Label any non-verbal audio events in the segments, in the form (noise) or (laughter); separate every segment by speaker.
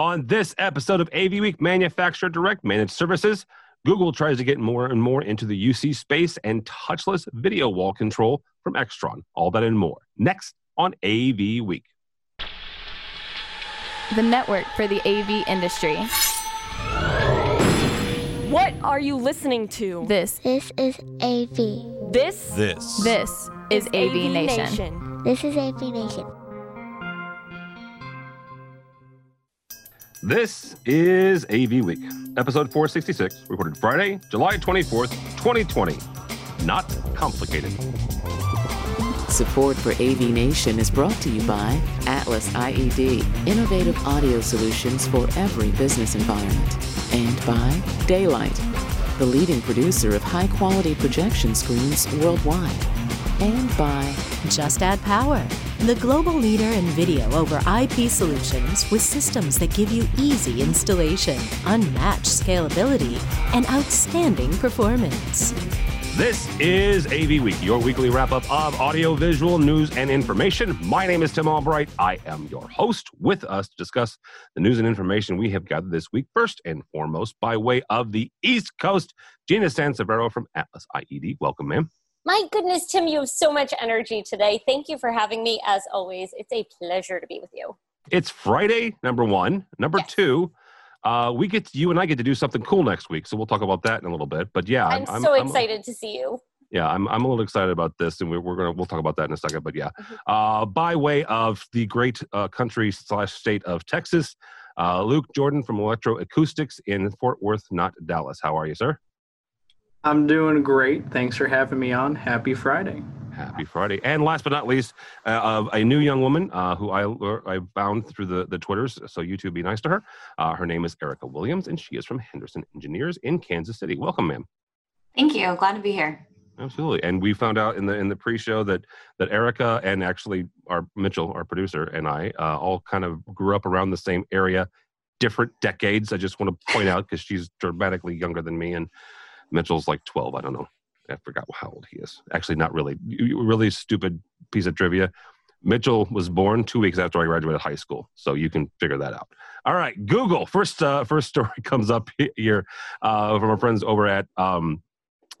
Speaker 1: On this episode of AV Week Manufacturer Direct Managed Services, Google tries to get more and more into the UC space and touchless video wall control from Extron. All that and more. Next on AV Week.
Speaker 2: The network for the AV industry.
Speaker 3: What are you listening to?
Speaker 2: This
Speaker 4: This is AV.
Speaker 3: This
Speaker 5: This.
Speaker 2: this is AV, Nation.
Speaker 4: This is AV Nation.
Speaker 1: This is AV Week, episode 466, recorded Friday, July 24th, 2020. Not complicated.
Speaker 6: Support for AV Nation is brought to you by Atlas IED, innovative audio solutions for every business environment, and by Da-Lite, the leading producer of high quality projection screens worldwide, and by
Speaker 7: Just Add Power, the global leader in video over IP solutions with systems that give you easy installation, unmatched scalability, and outstanding performance.
Speaker 1: This is AV Week, your weekly wrap up of audiovisual news, and information. My name is Tim Albright. I am your host. With us to discuss the news and information we have gathered this week, first and foremost, by way of the East Coast, Gina Sansivero from Atlas IED. Welcome, ma'am.
Speaker 8: My goodness, Tim, you have so much energy today. Thank you for having me as always. It's a pleasure to be with you.
Speaker 1: It's Friday, number one. Number
Speaker 8: Yes.
Speaker 1: two, uh, we get you and I get to do something cool next week, so we'll talk about that in a little bit. But yeah,
Speaker 8: I'm, so excited to see you.
Speaker 1: yeah, I'm, I'm a little excited about this, and we're, we're gonna we'll talk about that in a second. But yeah, uh, by way of the great uh, country slash state of Texas, uh, Luke Jordan from Electroacoustics in Fort Worth, not Dallas. How are you, sir?
Speaker 9: I'm doing great. Thanks for having me on. Happy Friday.
Speaker 1: Happy Friday. And last but not least, uh, of a new young woman uh, who I I found through the, the Twitters, so you two be nice to her. Uh, her name is Erica Williams, and she is from Henderson Engineers in Kansas City. Welcome, ma'am.
Speaker 10: Thank you. Glad to be here.
Speaker 1: Absolutely. And we found out in the in the pre-show that that Erica and actually our Mitchell, our producer, and I uh, all kind of grew up around the same area, different decades. I just want to point out because she's dramatically younger than me, and Mitchell's like twelve. I don't know. I forgot how old he is. Actually, not really. Really stupid piece of trivia. Mitchell was born two weeks after I graduated high school, so you can figure that out. All right, Google. First, uh, first story (laughs) comes up here uh, from our friends over at um,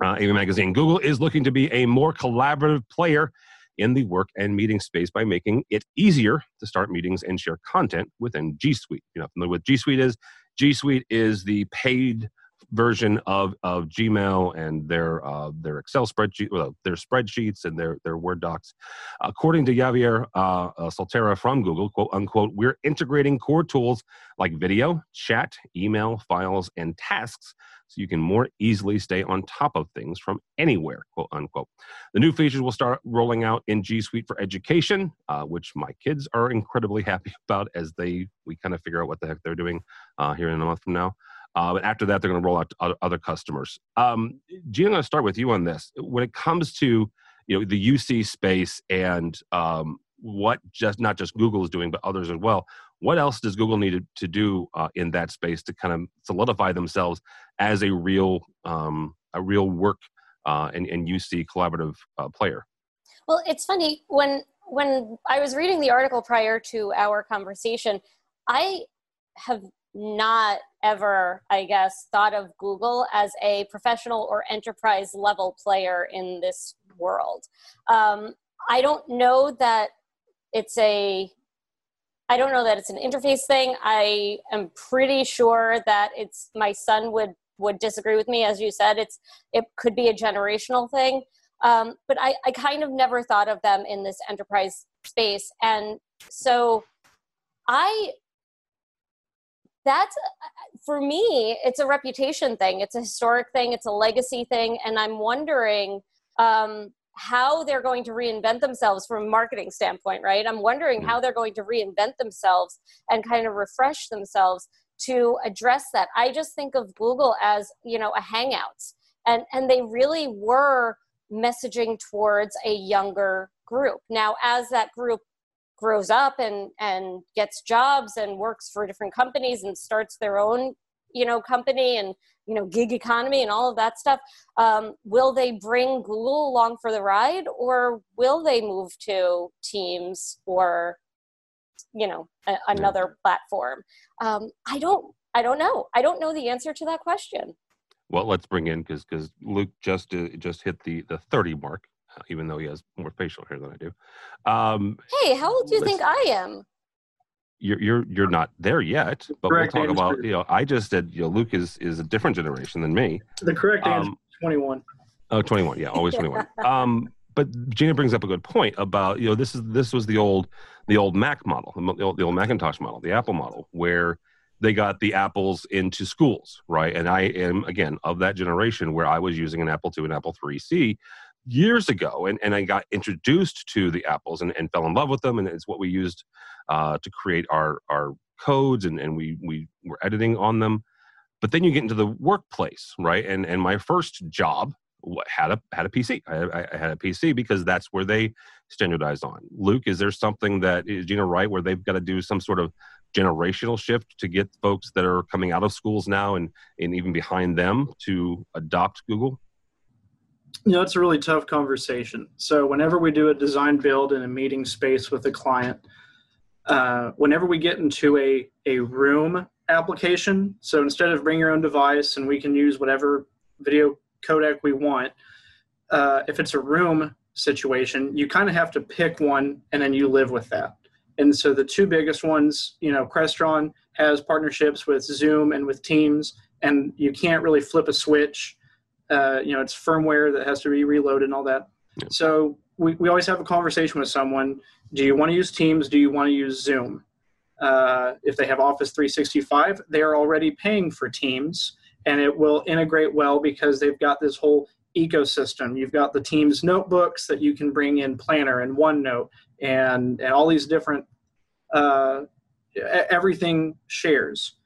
Speaker 1: uh, AV Magazine. Google is looking to be a more collaborative player in the work and meeting space by making it easier to start meetings and share content within G Suite. You know, familiar with G Suite is G Suite is the paid version of, of Gmail and their uh, their Excel spreadsheet, well, their spreadsheets and their their Word docs. According to Javier uh, uh, Soltero from Google, quote unquote, we're integrating core tools like video, chat, email, files, and tasks so you can more easily stay on top of things from anywhere, quote unquote. The new features will start rolling out in G Suite for Education, uh, which my kids are incredibly (laughs) happy about as they we kind of figure out what the heck they're doing uh, here in a month from now. Uh, and after that, they're going to roll out to other, other customers. Um, Gina, I'm going to start with you on this. When it comes to you know the UC space and um, what just not just Google is doing, but others as well. What else does Google need to, to do uh, in that space to kind of solidify themselves as a real um, a real work uh, and, and UC collaborative uh, player?
Speaker 8: Well, it's funny when when I was reading the article prior to our conversation, I have not ever, I guess, thought of Google as a professional or enterprise level player in this world. Um, I don't know that it's a I don't know that it's an interface thing. I am pretty sure that it's my son would would disagree with me, as you said. It's it could be a generational thing, um, but I, I kind of never thought of them in this enterprise space, and so I that's for me it's a reputation thing. It's a historic thing. It's a legacy thing. And i'm wondering um, how they're going to reinvent themselves from a marketing standpoint right? I'm wondering how they're going to reinvent themselves and kind of refresh themselves to address that. I just think of google as you know a hangouts and and they really were messaging towards a younger group. Now as that group grows up and and gets jobs and works for different companies and starts their own you know company and you know gig economy and all of that stuff um, will they bring google along for the ride or will they move to teams or you know a, another platform? Um, i don't i don't know. I don't know the answer to that question.
Speaker 1: Well let's bring in because because luke just uh, just hit the the 30 mark even though he has more facial hair than i do um,
Speaker 8: hey how old do you think i am
Speaker 1: you're you're you're not there yet but
Speaker 9: Correct
Speaker 1: we'll talk
Speaker 9: answer.
Speaker 1: about you know i just said you know luke is is a different generation than me
Speaker 9: The correct answer
Speaker 1: Um,
Speaker 9: is 21.
Speaker 1: Oh, 21. Yeah, always 21. (laughs) um, but Gina brings up a good point about, you know, this is this was the old the old Mac model, the old, the old Macintosh model, the Apple model, where they got the apples into schools, right? And I am again of that generation where I was using an Apple II and Apple IIIC years ago, and, and I got introduced to the apples and, and fell in love with them, and it's what we used uh, to create our our codes, and, and we we were editing on them. But then you get into the workplace, right? And and my first job had a had a PC. I, I- had a PC because that's where they standardized on. Luke, is there something that is Gina right where they've got to do some sort of generational shift to get folks that are coming out of schools now and and even behind them to adopt Google?
Speaker 9: You know, it's a really tough conversation. So whenever we do a design build in a meeting space with a client, uh, whenever we get into a, a room application, so instead of bring your own device and we can use whatever video codec we want, uh, if it's a room situation, you kind of have to pick one and then you live with that. And so the two biggest ones, you know, Crestron has partnerships with Zoom and with Teams, and you can't really flip a switch. Uh, you know, it's firmware that has to be reloaded and all that. So we, we always have a conversation with someone. Do you want to use Teams? Do you want to use Zoom? Uh, if they have Office 365, they are already paying for Teams, and it will integrate well because they've got this whole ecosystem. You've got the Teams notebooks that you can bring in Planner and OneNote, and and all these different uh, everything shares.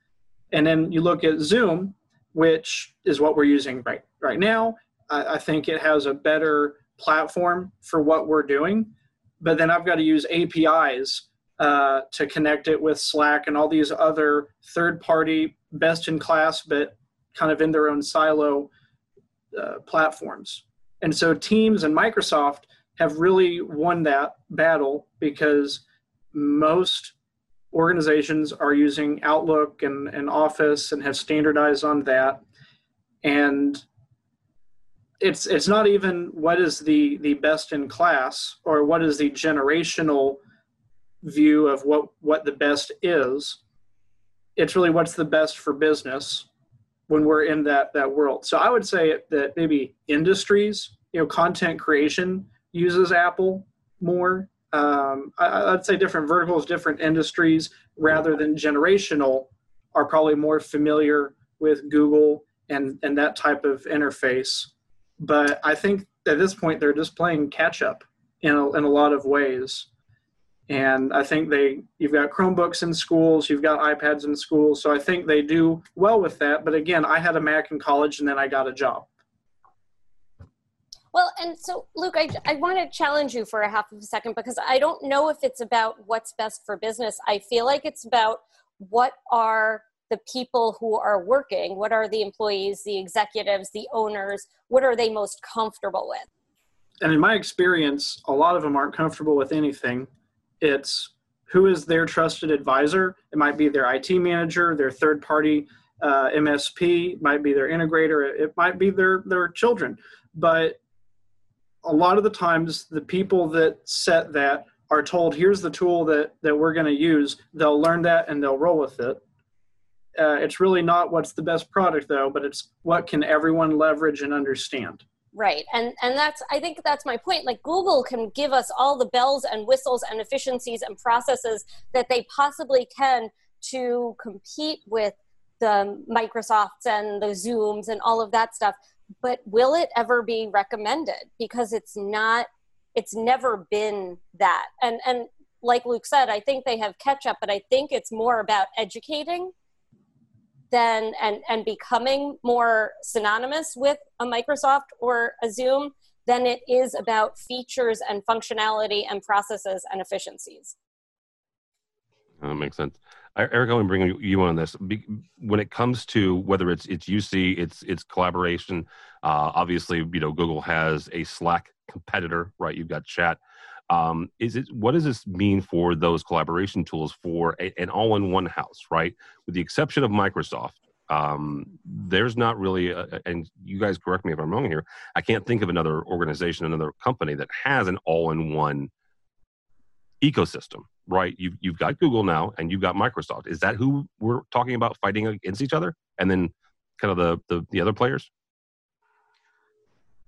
Speaker 9: And then you look at Zoom, which is what we're using right right now. I, I think it has a better platform for what we're doing, but then I've got to use APIs uh, to connect it with Slack and all these other third-party, best-in-class, but kind of in their own silo uh, platforms. And so Teams and Microsoft have really won that battle because most organizations are using Outlook and, and Office and have standardized on that. And it's it's not even what is the the best in class or what is the generational view of what what the best is. It's really what's the best for business when we're in that that world. So I would say that maybe industries, you know, content creation uses Apple more. Um, I, I'd say different verticals, different industries, rather than generational, are probably more familiar with Google and and that type of interface. But I think at this point they're just playing catch up in a, in a lot of ways. And I think they you've got Chromebooks in schools, you've got iPads in schools, so I think they do well with that. But again, I had a Mac in college and then I got a job.
Speaker 8: Well, and so, Luke, I, I want to challenge you for a half of a second because I don't know if it's about what's best for business. I feel like it's about what are the people who are working, what are the employees, the executives, the owners, what are they most comfortable with?
Speaker 9: And in my experience, a lot of them aren't comfortable with anything. It's who is their trusted advisor. It might be their IT manager, their third party uh, MSP, might be their integrator, it might be their, their children. But a lot of the times, the people that set that are told, here's the tool that, that we're going to use. They'll learn that and they'll roll with it. Uh, it's really not what's the best product, though, but it's what can everyone leverage and understand.
Speaker 8: Right. And and that's I think that's my point. Like Google can give us all the bells and whistles and efficiencies and processes that they possibly can to compete with the Microsofts and the Zooms and all of that stuff. But will it ever be recommended? Because it's not it's never been that. And and like Luke said, I think they have catch up, but I think it's more about educating than and and becoming more synonymous with a Microsoft or a Zoom than it is about features and functionality and processes and efficiencies.
Speaker 1: That makes sense. Eric, I want to bring you on this. When it comes to whether it's it's UC, it's it's collaboration. Uh, obviously, you know Google has a Slack competitor, right? You've got Chat. Um, is it what does this mean for those collaboration tools for a, an all-in-one house, right? With the exception of Microsoft, um, there's not really, a, and you guys correct me if I'm wrong here. I can't think of another organization, another company that has an all-in-one ecosystem, right? You've you've got Google now, and you've got Microsoft. Is that who we're talking about fighting against each other, and then kind of the the, the other players?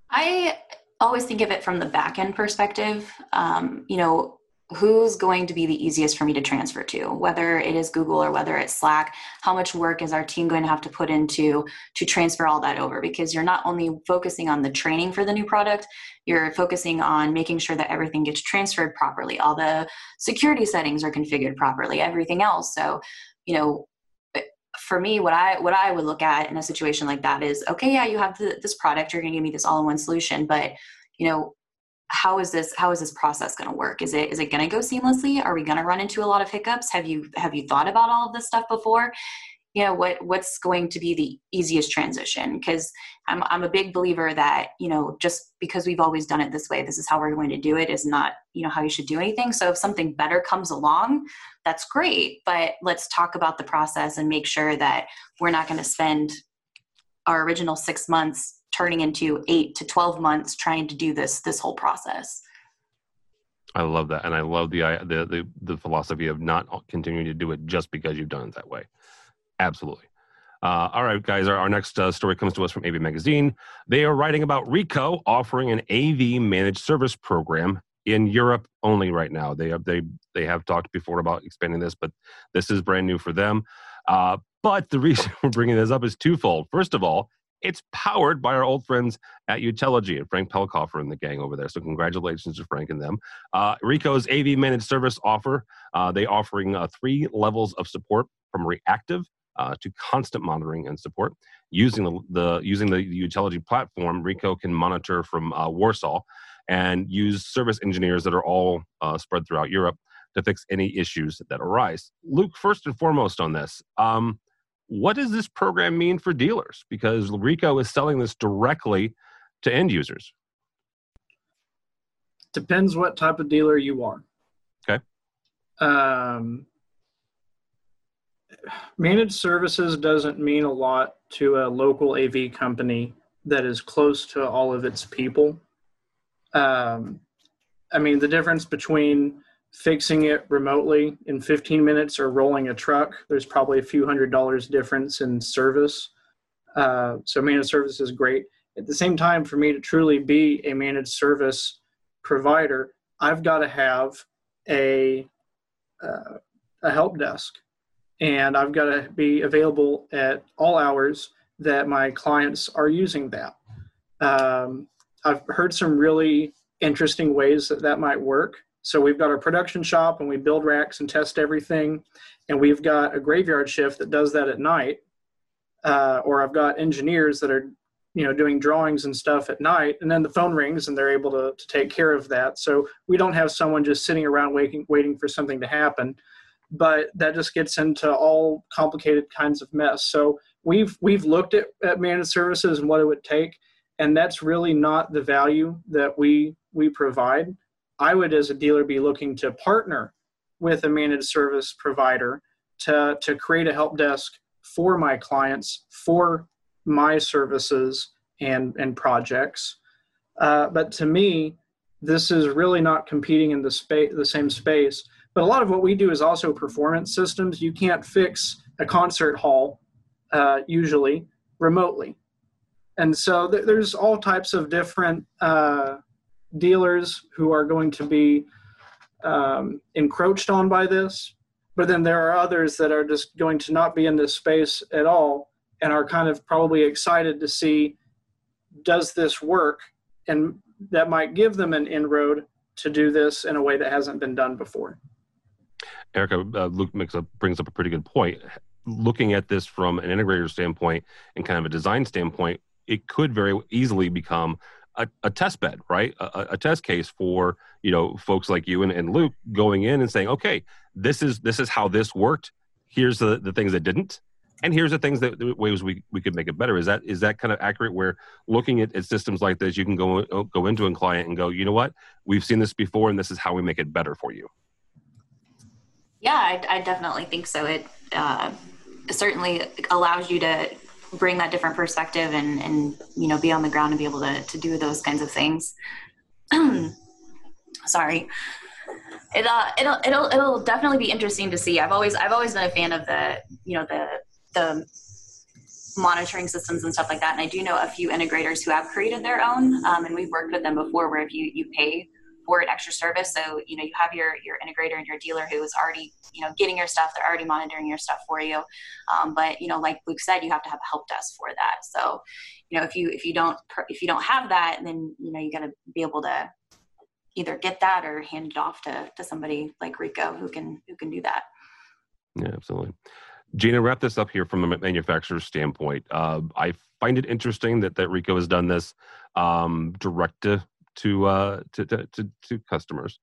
Speaker 10: I always think of it from the back end perspective. Um, you know, who's going to be the easiest for me to transfer to whether it is google or whether it's slack how much work is our team going to have to put into to transfer all that over? Because you're not only focusing on the training for the new product you're focusing on making sure that everything gets transferred properly all the security settings are configured properly everything else. So you know eh, for me what i what i would look at in a situation like that is okay yeah you have the, this product you're going to give me this all-in-one solution but you know how is this how is this process going to work? Is it is it going to go seamlessly? Are we going to run into a lot of hiccups? Have you have you thought about all of this stuff before? You know what what's going to be the easiest transition? Because I'm, I'm a big believer that you know just because we've always done it this way this is how we're going to do it is not you know how you should do anything. So if something better comes along that's great but let's talk about the process and make sure that we're not going to spend our original six months turning into eight to 12 months trying to do this this whole process
Speaker 1: i love that and i love the the the, the philosophy of not continuing to do it just because you've done it that way absolutely uh, all right, guys. Our, our next uh, story comes to us from AV Magazine. They are writing about Ricoh offering an AV managed service program in Europe only right now. They have they they have talked before about expanding this, but this is brand new for them. Uh, but the reason (laughs) we're bringing this up is twofold. First of all, it's powered by our old friends at Utelogy and Frank Pellkofer and the gang over there. So congratulations to Frank and them. Uh, Ricoh's AV managed service offer, uh, they offering uh, three levels of support from reactive uh, to constant monitoring and support. Using the, the using the Utelogy platform, Ricoh can monitor from uh, Warsaw and use service engineers that are all uh, spread throughout Europe to fix any issues that arise. Luke, first and foremost on this, um, what does this program mean for dealers? Because Ricoh is selling this directly to end users.
Speaker 9: Depends what type of dealer you are.
Speaker 1: Okay.
Speaker 9: Um, managed services doesn't mean a lot to a local AV company that is close to all of its people. Um, I mean, the difference between fixing it remotely in 15 minutes or rolling a truck, there's probably a few hundred dollars difference in service. Uh, so managed service is great. At the same time, for me to truly be a managed service provider, I've got to have a uh, a help desk, and I've got to be available at all hours that my clients are using that. Um, I've heard some really interesting ways that that might work. So we've got our production shop and we build racks and test everything. And we've got a graveyard shift that does that at night. Uh, or I've got engineers that are, you know, doing drawings and stuff at night. And then the phone rings and they're able to, to take care of that. So we don't have someone just sitting around waiting, waiting for something to happen. But that just gets into all complicated kinds of mess. So we've we've looked at, at managed services and what it would take, and that's really not the value that we we provide. I would, as a dealer, be looking to partner with a managed service provider to, to create a help desk for my clients, for my services and, and projects. Uh, but to me, this is really not competing in the space, the same space. But a lot of what we do is also performance systems. You can't fix a concert hall uh, usually remotely, and so th- there's all types of different uh, dealers who are going to be um, encroached on by this, but then there are others that are just going to not be in this space at all and are kind of probably excited to see does this work and that might give them an inroad to do this in a way that hasn't been done before.
Speaker 1: Erica, uh, Luke up, brings up a pretty good point. Looking at this from an integrator standpoint and kind of a design standpoint, it could very easily become a, a test bed, right? A, a, test case for you know folks like you and, and Luke going in and saying, okay, this is this is how this worked. Here's the the things that didn't, and here's the things that the ways we, we could make it better. Is that is that kind of accurate? Where looking at, at systems like this, you can go go into a client and go, you know what, we've seen this before, and this is how we make it better for you.
Speaker 10: Yeah, I, I definitely think so. It uh, certainly allows you to bring that different perspective and and you know be on the ground and be able to to do those kinds of things. (clears throat) Sorry. It, uh, it'll it'll it'll definitely be interesting to see. I've always I've always been a fan of the you know the the monitoring systems and stuff like that. And I do know a few integrators who have created their own, um, and we've worked with them before. Where if you you pay an extra service, so you know you have your your integrator and your dealer who is already you know getting your stuff, they're already monitoring your stuff for you. Um, but you know, like Luke said, you have to have a help desk for that. So you know if you if you don't if you don't have that, then you know you got to be able to either get that or hand it off to to somebody like Ricoh who can who can do that.
Speaker 1: Yeah, absolutely. Gina, wrap this up here from a manufacturer's standpoint. Uh, I find it interesting that, that Ricoh has done this um, direct to to, uh, to, to, to, to customers.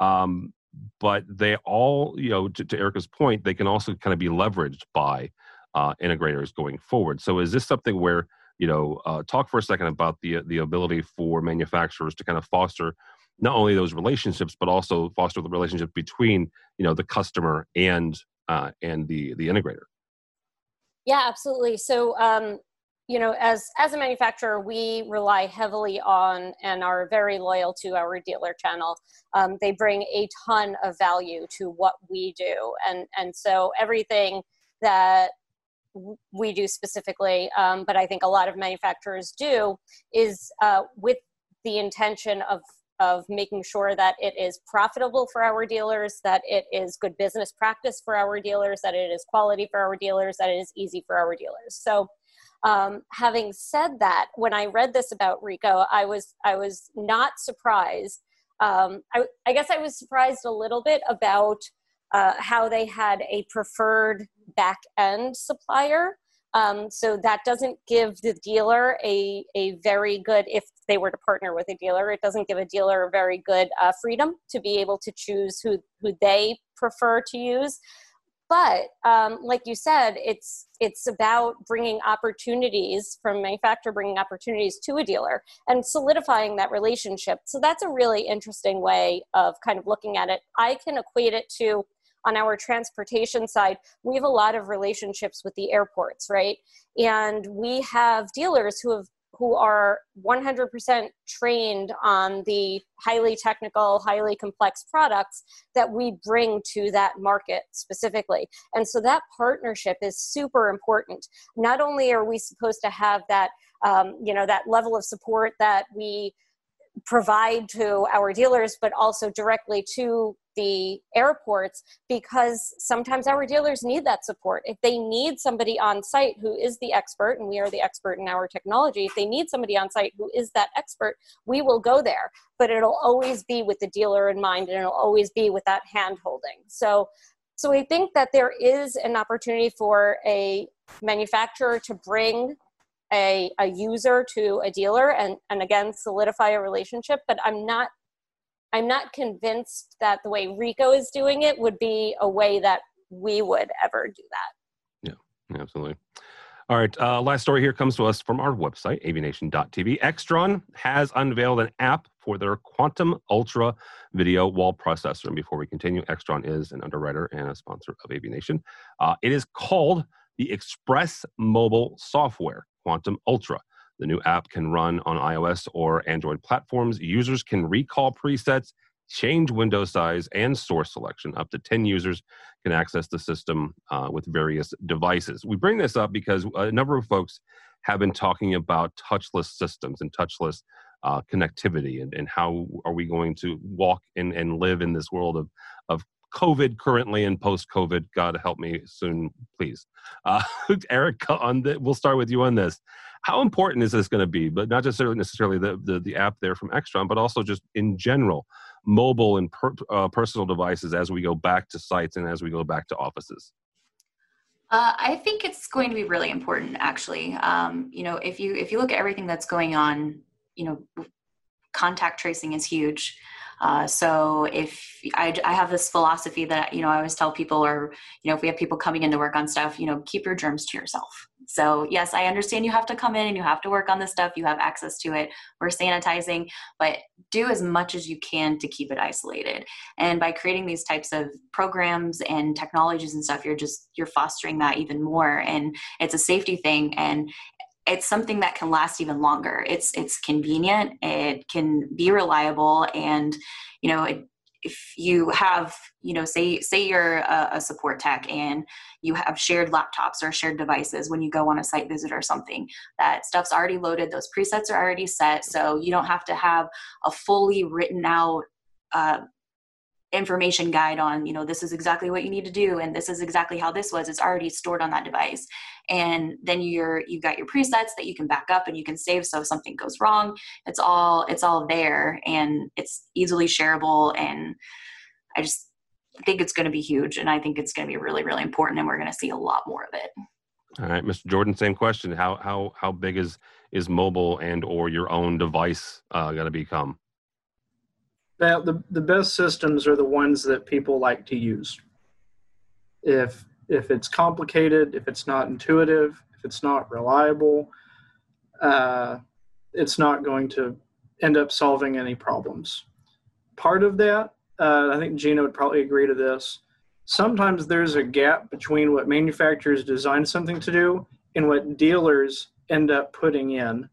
Speaker 1: Um, but they all, you know, to, to, Erica's point, they can also kind of be leveraged by uh, integrators going forward. So is this something where, you know, uh, talk for a second about the the ability for manufacturers to kind of foster not only those relationships, but also foster the relationship between, you know, the customer and uh, and the the integrator.
Speaker 8: Yeah, absolutely. So, um, you know, as as a manufacturer, we rely heavily on and are very loyal to our dealer channel. Um, they bring a ton of value to what we do, and and so everything that we do specifically, um, but I think a lot of manufacturers do, is uh, with the intention of of making sure that it is profitable for our dealers, that it is good business practice for our dealers, that it is quality for our dealers, that it is easy for our dealers. So, um, having said that, when I read this about Ricoh, I was I was not surprised. Um, I, I, guess I was surprised a little bit about uh, how they had a preferred back end supplier. Um, so that doesn't give the dealer a, a very good, if they were to partner with a dealer, it doesn't give a dealer a very good uh, freedom to be able to choose who, who they prefer to use. But um, like you said, it's it's about bringing opportunities from manufacturer, bringing opportunities to a dealer, and solidifying that relationship. So that's a really interesting way of kind of looking at it. I can equate it to on our transportation side, we have a lot of relationships with the airports, right? And we have dealers who have who are 100% trained on the highly technical, highly complex products that we bring to that market specifically. And so that partnership is super important. Not only are we supposed to have that, um, you know, that level of support that we provide to our dealers, but also directly to the airports because sometimes our dealers need that support. If they need somebody on site who is the expert, and we are the expert in our technology, if they need somebody on site who is that expert, we will go there. But it'll always be with the dealer in mind and it'll always be with that hand holding. So so I think that there is an opportunity for a manufacturer to bring a, a user to a dealer and, and again solidify a relationship but i'm not i'm not convinced that the way ricoh is doing it would be a way that we would ever do that.
Speaker 1: Yeah absolutely. All right uh, last story here comes to us from our website avnation.tv extron has unveiled an app for their quantum ultra video wall processor. And before we continue extron is an underwriter and a sponsor of avnation uh, it is called the express mobile software Quantum Ultra. The new app can run on iOS or Android platforms. Users can recall presets, change window size, and source selection. Up to 10 users can access the system uh, with various devices. We bring this up because a number of folks have been talking about touchless systems and touchless uh, connectivity and, and how are we going to walk and, and live in this world of, of COVID currently and post COVID. God help me soon, please. Uh, (laughs) Erica, on the, we'll start with you on this. How important is this going to be? But not necessarily necessarily the, the, the app there from Extron, but also just in general, mobile and per, uh, personal devices as we go back to sites and as we go back to offices.
Speaker 10: Uh, I think it's going to be really important, actually. Um, you know, if you if you look at everything that's going on, you know, contact tracing is huge. Uh, so if I, I have this philosophy that you know I always tell people, or you know if we have people coming in to work on stuff, you know keep your germs to yourself. So yes, I understand you have to come in and you have to work on this stuff. You have access to it. We're sanitizing, but do as much as you can to keep it isolated. And by creating these types of programs and technologies and stuff, you're just you're fostering that even more. And it's a safety thing. And it's something that can last even longer. It's it's convenient. It can be reliable, and you know, it, if you have you know say say you're a, a, support tech and you have shared laptops or shared devices when you go on a site visit or something that stuff's already loaded those presets are already set so you don't have to have a fully written out uh, information guide on you know this is exactly what you need to do and this is exactly how this was it's already stored on that device. And then you're you've got your presets that you can back up and you can save so if something goes wrong it's all it's all there and it's easily shareable and i just think it's going to be huge and i think it's going to be really really important and we're going to see a lot more of it.
Speaker 1: All right mr jordan same question. How how how big is is mobile and or your own device uh, going to become
Speaker 9: the, the best systems are the ones that people like to use. If if it's complicated, if it's not intuitive, if it's not reliable, uh, it's not going to end up solving any problems. Part of that, uh, I think Gina would probably agree to this. Sometimes there's a gap between what manufacturers design something to do and what dealers end up putting in.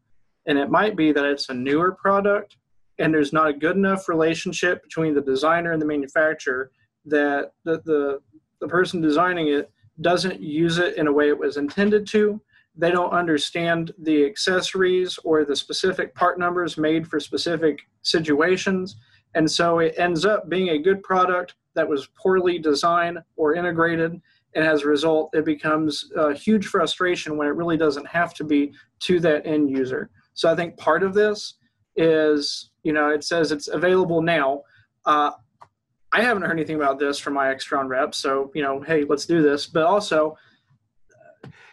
Speaker 9: And it might be that it's a newer product and there's not a good enough relationship between the designer and the manufacturer that the, the, the person designing it doesn't use it in a way it was intended to. They don't understand the accessories or the specific part numbers made for specific situations. And so it ends up being a good product that was poorly designed or integrated. And as a result it becomes a huge frustration when it really doesn't have to be to that end user. So i think part of this is you know it says it's available now. Uh, i haven't heard anything about this from my extron rep so you know hey let's do this. But also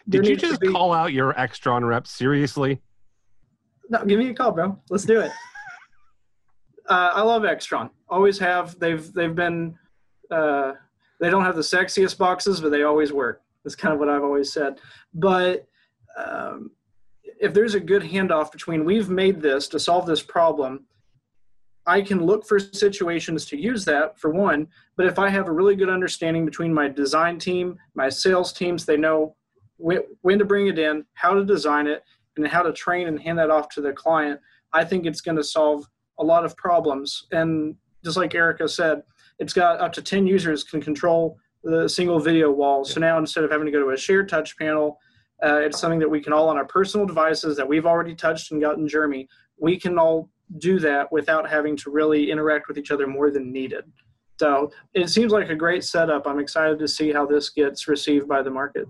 Speaker 1: did you just be... call out your extron rep seriously?
Speaker 9: No give me a call bro. Let's do it. (laughs) Uh, i love extron. Always have. They've they've been uh, they don't have the sexiest boxes but they always work. That's kind of what i've always said. But um, if there's a good handoff between we've made this to solve this problem I can look for situations to use that for one. But if I have a really good understanding between my design team, my sales teams, they know when, when to bring it in, how to design it, and how to train and hand that off to the client. I think it's going to solve a lot of problems. And just like Erica said, it's got up to 10 users can control the single video wall. So now instead of having to go to a shared touch panel, uh, it's something that we can all on our personal devices that we've already touched and gotten Jeremy. We can all do that without having to really interact with each other more than needed. So it seems like a great setup. I'm excited to see how this gets received by the market.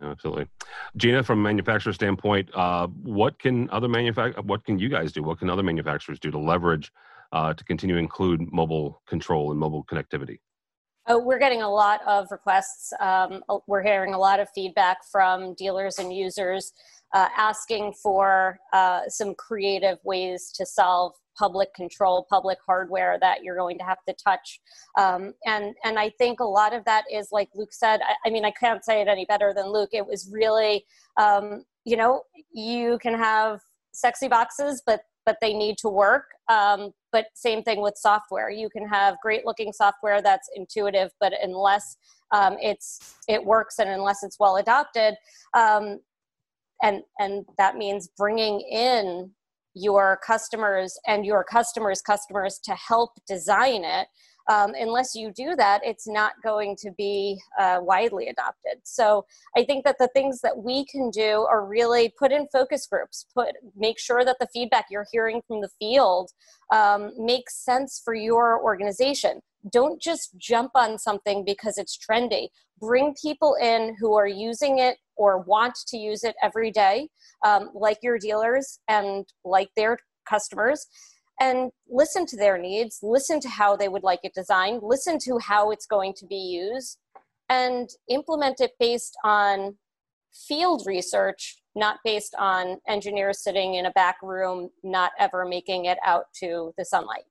Speaker 1: Absolutely, Gina. From a manufacturer standpoint, uh, what can other manufact what can you guys do? What can other manufacturers do to leverage uh, to continue to include mobile control and mobile connectivity?
Speaker 8: Oh, we're getting a lot of requests. Um, we're hearing a lot of feedback from dealers and users uh, asking for uh, some creative ways to solve public control, public hardware that you're going to have to touch. Um, and, and I think a lot of that is, like Luke said, I, I mean, I can't say it any better than Luke. It was really, um, you know, you can have sexy boxes, but but they need to work. Um, but same thing with software. You can have great looking software that's intuitive, but unless um, it's it works and unless it's well adopted, um, and and that means bringing in your customers and your customers customers to help design it. Um, unless you do that it's not going to be uh, widely adopted. So i think that the things that we can do are really put in focus groups put make sure that the feedback you're hearing from the field um, makes sense for your organization. Don't just jump on something because it's trendy. Bring people in who are using it or want to use it every day, um, like your dealers and like their customers, and listen to their needs, listen to how they would like it designed, listen to how it's going to be used, and implement it based on field research, not based on engineers sitting in a back room, not ever making it out to the sunlight.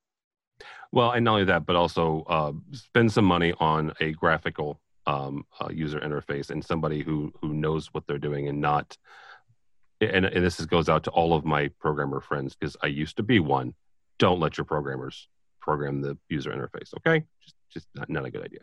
Speaker 1: Well, and not only that, but also uh, spend some money on a graphical um, uh, user interface and somebody who who knows what they're doing and not. And, and this is, goes out to all of my programmer friends because I used to be one. Don't let your programmers program the user interface. Okay, just just not, not a good idea.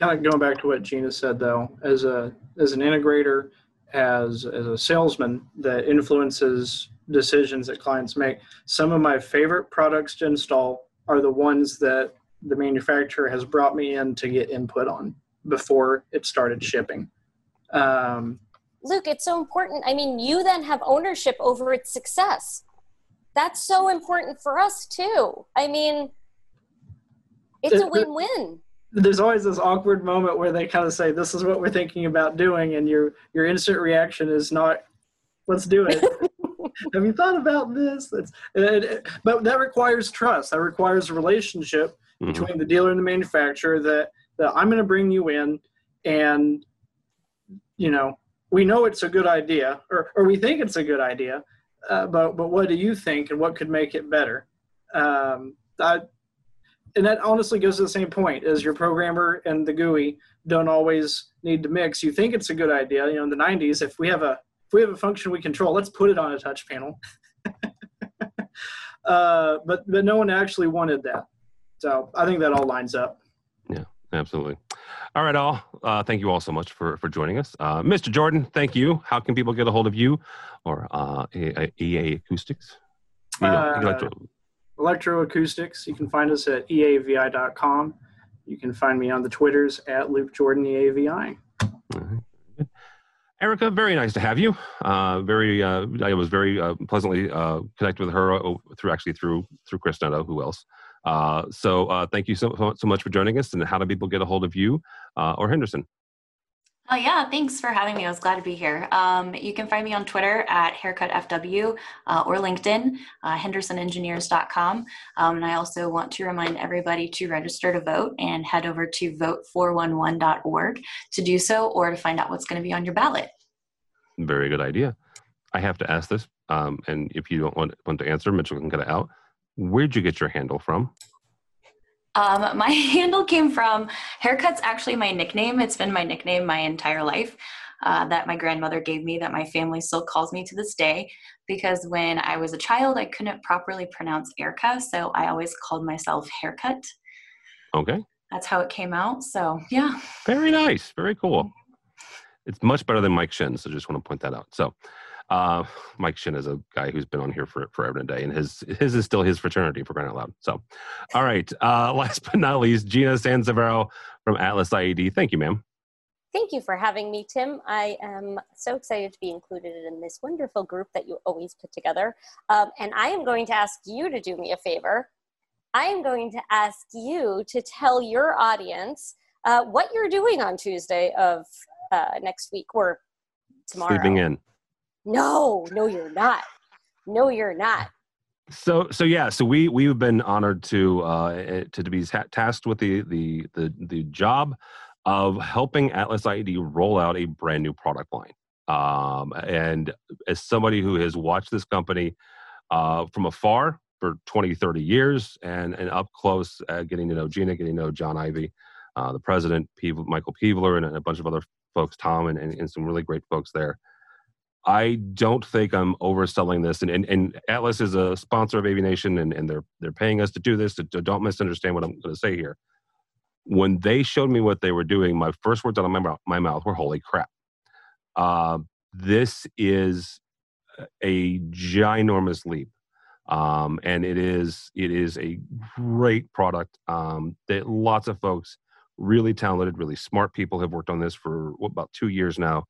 Speaker 9: Kind of going back to what Gina said, though, as a as an integrator, as as a salesman that influences decisions that clients make. Some of my favorite products to install are the ones that the manufacturer has brought me in to get input on before it started shipping. Um,
Speaker 8: Luke, it's so important. I mean, you then have ownership over its success. That's so important for us too. I mean, it's a win-win.
Speaker 9: There's always this awkward moment where they kind of say, "This is what we're thinking about doing," and your your instant reaction is not, "Let's do it." (laughs) have you thought about this? That's, it, but that requires trust. That requires a relationship mm-hmm. between the dealer and the manufacturer. That that I'm going to bring you in, and you know we know it's a good idea, or or we think it's a good idea, uh, but but what do you think, and what could make it better? Um, and that honestly goes to the same point as your programmer and the GUI don't always need to mix. You think it's a good idea. You know, in the 90s, if we have a if we have a function we control, let's put it on a touch panel. (laughs) uh, but but no one actually wanted that. So I think that all lines up.
Speaker 1: Absolutely. All right, all. Uh, thank you all so much for for joining us, uh, Mr. Jordan. Thank you. How can people get a hold of you or uh, EA Acoustics?
Speaker 9: You know, electroacoustics. You can find us at eavi.com. You can find me on the Twitters at Luke Jordan EAVI.
Speaker 1: Erica, very nice to have you. Uh, very, uh, I was very uh, pleasantly uh, connected with her uh, through actually through through Chris Neto. Who else? Uh, so uh, thank you so so much for joining us. And how do people get a hold of you uh, or Henderson?
Speaker 10: Oh, yeah. Thanks for having me. I was glad to be here. Um, you can find me on Twitter at haircutfw uh, or LinkedIn, uh, hendersonengineers.com. Um, and I also want to remind everybody to register to vote and head over to vote411.org to do so or to find out what's going to be on your ballot.
Speaker 1: Very good idea. I have to ask this, um, and if you don't want, want to answer, Mitchell can cut it out. Where'd you get your handle from?
Speaker 10: Um, (laughs) my handle came from haircut's actually my nickname. It's been my nickname my entire life. Uh, that my grandmother gave me, that my family still calls me to this day, because when I was a child, I couldn't properly pronounce Erica, so I always called myself Haircut.
Speaker 1: Okay.
Speaker 10: That's how it came out. So, yeah.
Speaker 1: Very nice. Very cool. It's much better than Mike Shin, so just want to point that out. So, uh, Mike Shin is a guy who's been on here for forever and a day, and his his is still his fraternity for crying out loud. So, all right. Uh, (laughs) last but not least, Gina Sansivero from Atlas IED. Thank you, ma'am.
Speaker 8: Thank you for having me, Tim. I am so excited to be included in this wonderful group that you always put together. Um, and I am going to ask you to do me a favor. I am going to ask you to tell your audience uh, what you're doing on Tuesday of uh, next week or tomorrow.
Speaker 1: Sleeping in.
Speaker 8: No, no, you're not. No, you're not.
Speaker 1: So, so yeah, so we we've been honored to uh, eh, to, to be tasked with the the the the job of helping Atlas IED roll out a brand new product line. Um, and as somebody who has watched this company uh, from afar for 20, 30 years and, and up close, uh, getting to know Gina, getting to know John Ivey, uh, the president, Michael Peevler, and a bunch of other folks, Tom, and, and, and, some really great folks there. I don't think I'm overselling this. And, and, and Atlas is a sponsor of AVNation, and, and they're they're paying us to do this. Don't misunderstand what I'm going to say here. When they showed me what they were doing, my first words out of my mouth, my mouth were "Holy crap!" Uh, this is a ginormous leap, um, and it is it is a great product um, that lots of folks, really talented, really smart people have worked on this for what, about two years now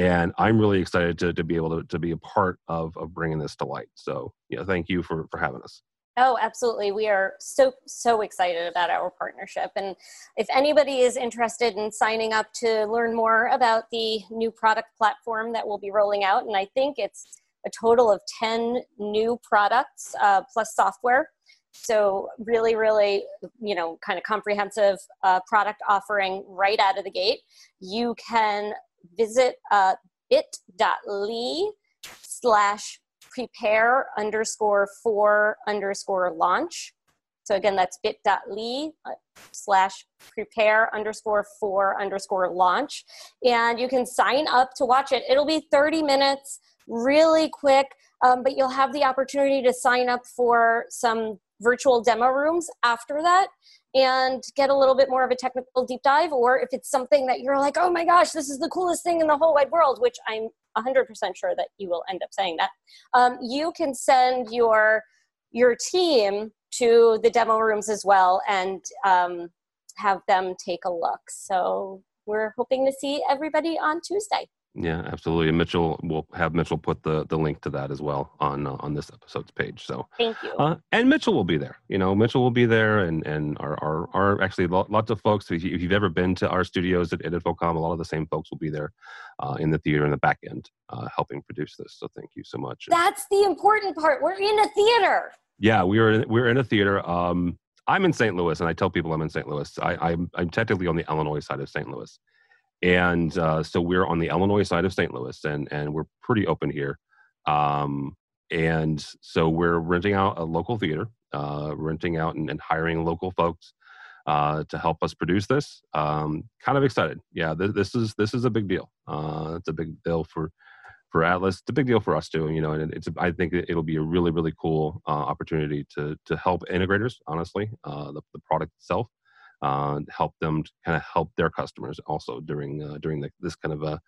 Speaker 1: and I'm really excited to, to be able to, to be a part of, of bringing this to light. So, yeah, thank you for, for having us.
Speaker 8: Oh, absolutely. We are so, so excited about our partnership. And if anybody is interested in signing up to learn more about the new product platform that we'll be rolling out, and I think it's a total of 10 new products uh, plus software. So, really, really, you know, kind of comprehensive uh, product offering right out of the gate. You can visit uh, bit.ly slash prepare underscore for underscore launch So again, that's bit.ly uh, slash prepare underscore for underscore launch. And you can sign up to watch it. It'll be 30 minutes, really quick, um, but you'll have the opportunity to sign up for some virtual demo rooms after that and get a little bit more of a technical deep dive or if it's something that you're like oh my gosh this is the coolest thing in the whole wide world which i'm 100% sure that you will end up saying that um, you can send your your team to the demo rooms as well and um, have them take a look. So we're hoping to see everybody on tuesday
Speaker 1: yeah, absolutely. And Mitchell will have Mitchell put the the link to that as well on uh, on this episode's page. So
Speaker 8: thank you.
Speaker 1: Uh, and Mitchell will be there. You know, Mitchell will be there, and and our our, our actually lots of folks. If, you, have ever been to our studios at, InfoComm, a lot of the same folks will be there uh, in the theater in the back end, uh, helping produce this. So thank you so much.
Speaker 8: That's the important part. We're in a theater.
Speaker 1: Yeah, we are. We're in a theater. Um, I'm in St. Louis, and I tell people I'm in St. Louis. I, I'm I'm technically on the Illinois side of St. Louis and uh, so we're on the Illinois side of St. Louis, and and we're pretty open here. Um, and so we're renting out a local theater, uh, renting out and, and, hiring local folks uh, to help us produce this. Um, kind of excited, yeah. Th- this is this is a big deal. Uh, it's a big deal for for Atlas. It's a big deal for us too, you know. And it's I think it'll be a really really cool uh, opportunity to to help integrators. Honestly, uh, the the product itself uh, help them kind of help their customers also during uh, during the, this kind of a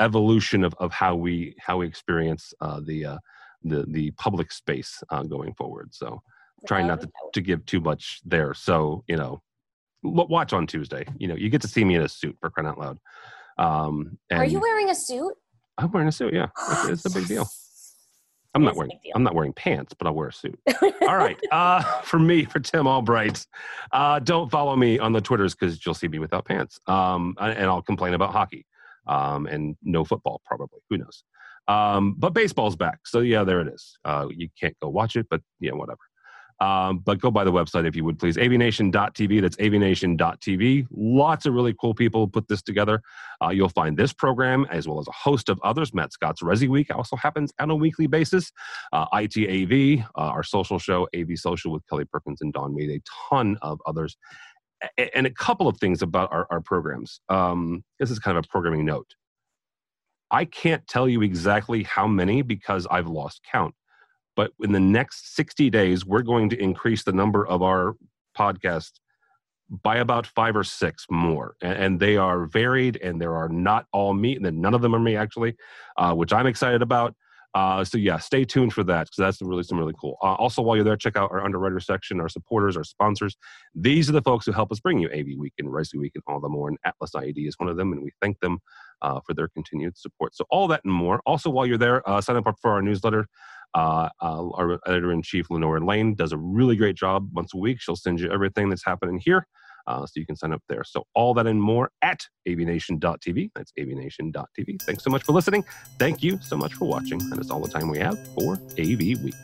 Speaker 1: evolution of, of how we how we experience uh, the uh, the the public space uh, going forward. So trying not to, to give too much there. So you know, watch on Tuesday. You know, you get to see me in a suit for crying out loud. Um,
Speaker 8: Are you wearing a suit?
Speaker 1: I'm wearing a suit. Yeah, it's, it's a big deal. (gasps) (laughs) I'm not wearing I'm not wearing pants, but I'll wear a suit. (laughs) All right. Uh, for me, for Tim Albright, uh, don't follow me on the Twitters because you'll see me without pants. Um, and I'll complain about hockey um, and no football, probably. Who knows? Um, but baseball's back, so yeah, there it is. Uh, you can't go watch it, but yeah, whatever. Um, but go by the website if you would please. avnation.tv. That's avnation.tv. Lots of really cool people put this together. Uh, you'll find this program as well as a host of others. Matt Scott's Resi Week also happens on a weekly basis. Uh, ITAV, uh, our social show, AV Social with Kelly Perkins and Don Mead, a ton of others. and a couple of things about our, our programs. Um, this is kind of a programming note. I can't tell you exactly how many because I've lost count but in the next 60 days, we're going to increase the number of our podcasts by about five or six more. And, they are varied and there are not all me, and then none of them are me actually, uh, which I'm excited about. Uh, so yeah, stay tuned for that because that's really some really cool. Uh, also, while you're there, check out our underwriter section, our supporters, our sponsors. These are the folks who help us bring you AV Week and Resi Week and all the more. And Atlas IED is one of them, and we thank them uh, for their continued support. So all that and more. Also, while you're there, uh, sign up for our newsletter. Uh, uh, our editor in chief, Lenore Lane, does a really great job once a week. She'll send you everything that's happening here. Uh, so you can sign up there. So all that and more at avnation.tv. That's avnation.tv. Thanks so much for listening. Thank you so much for watching. And it's all the time we have for AV Week.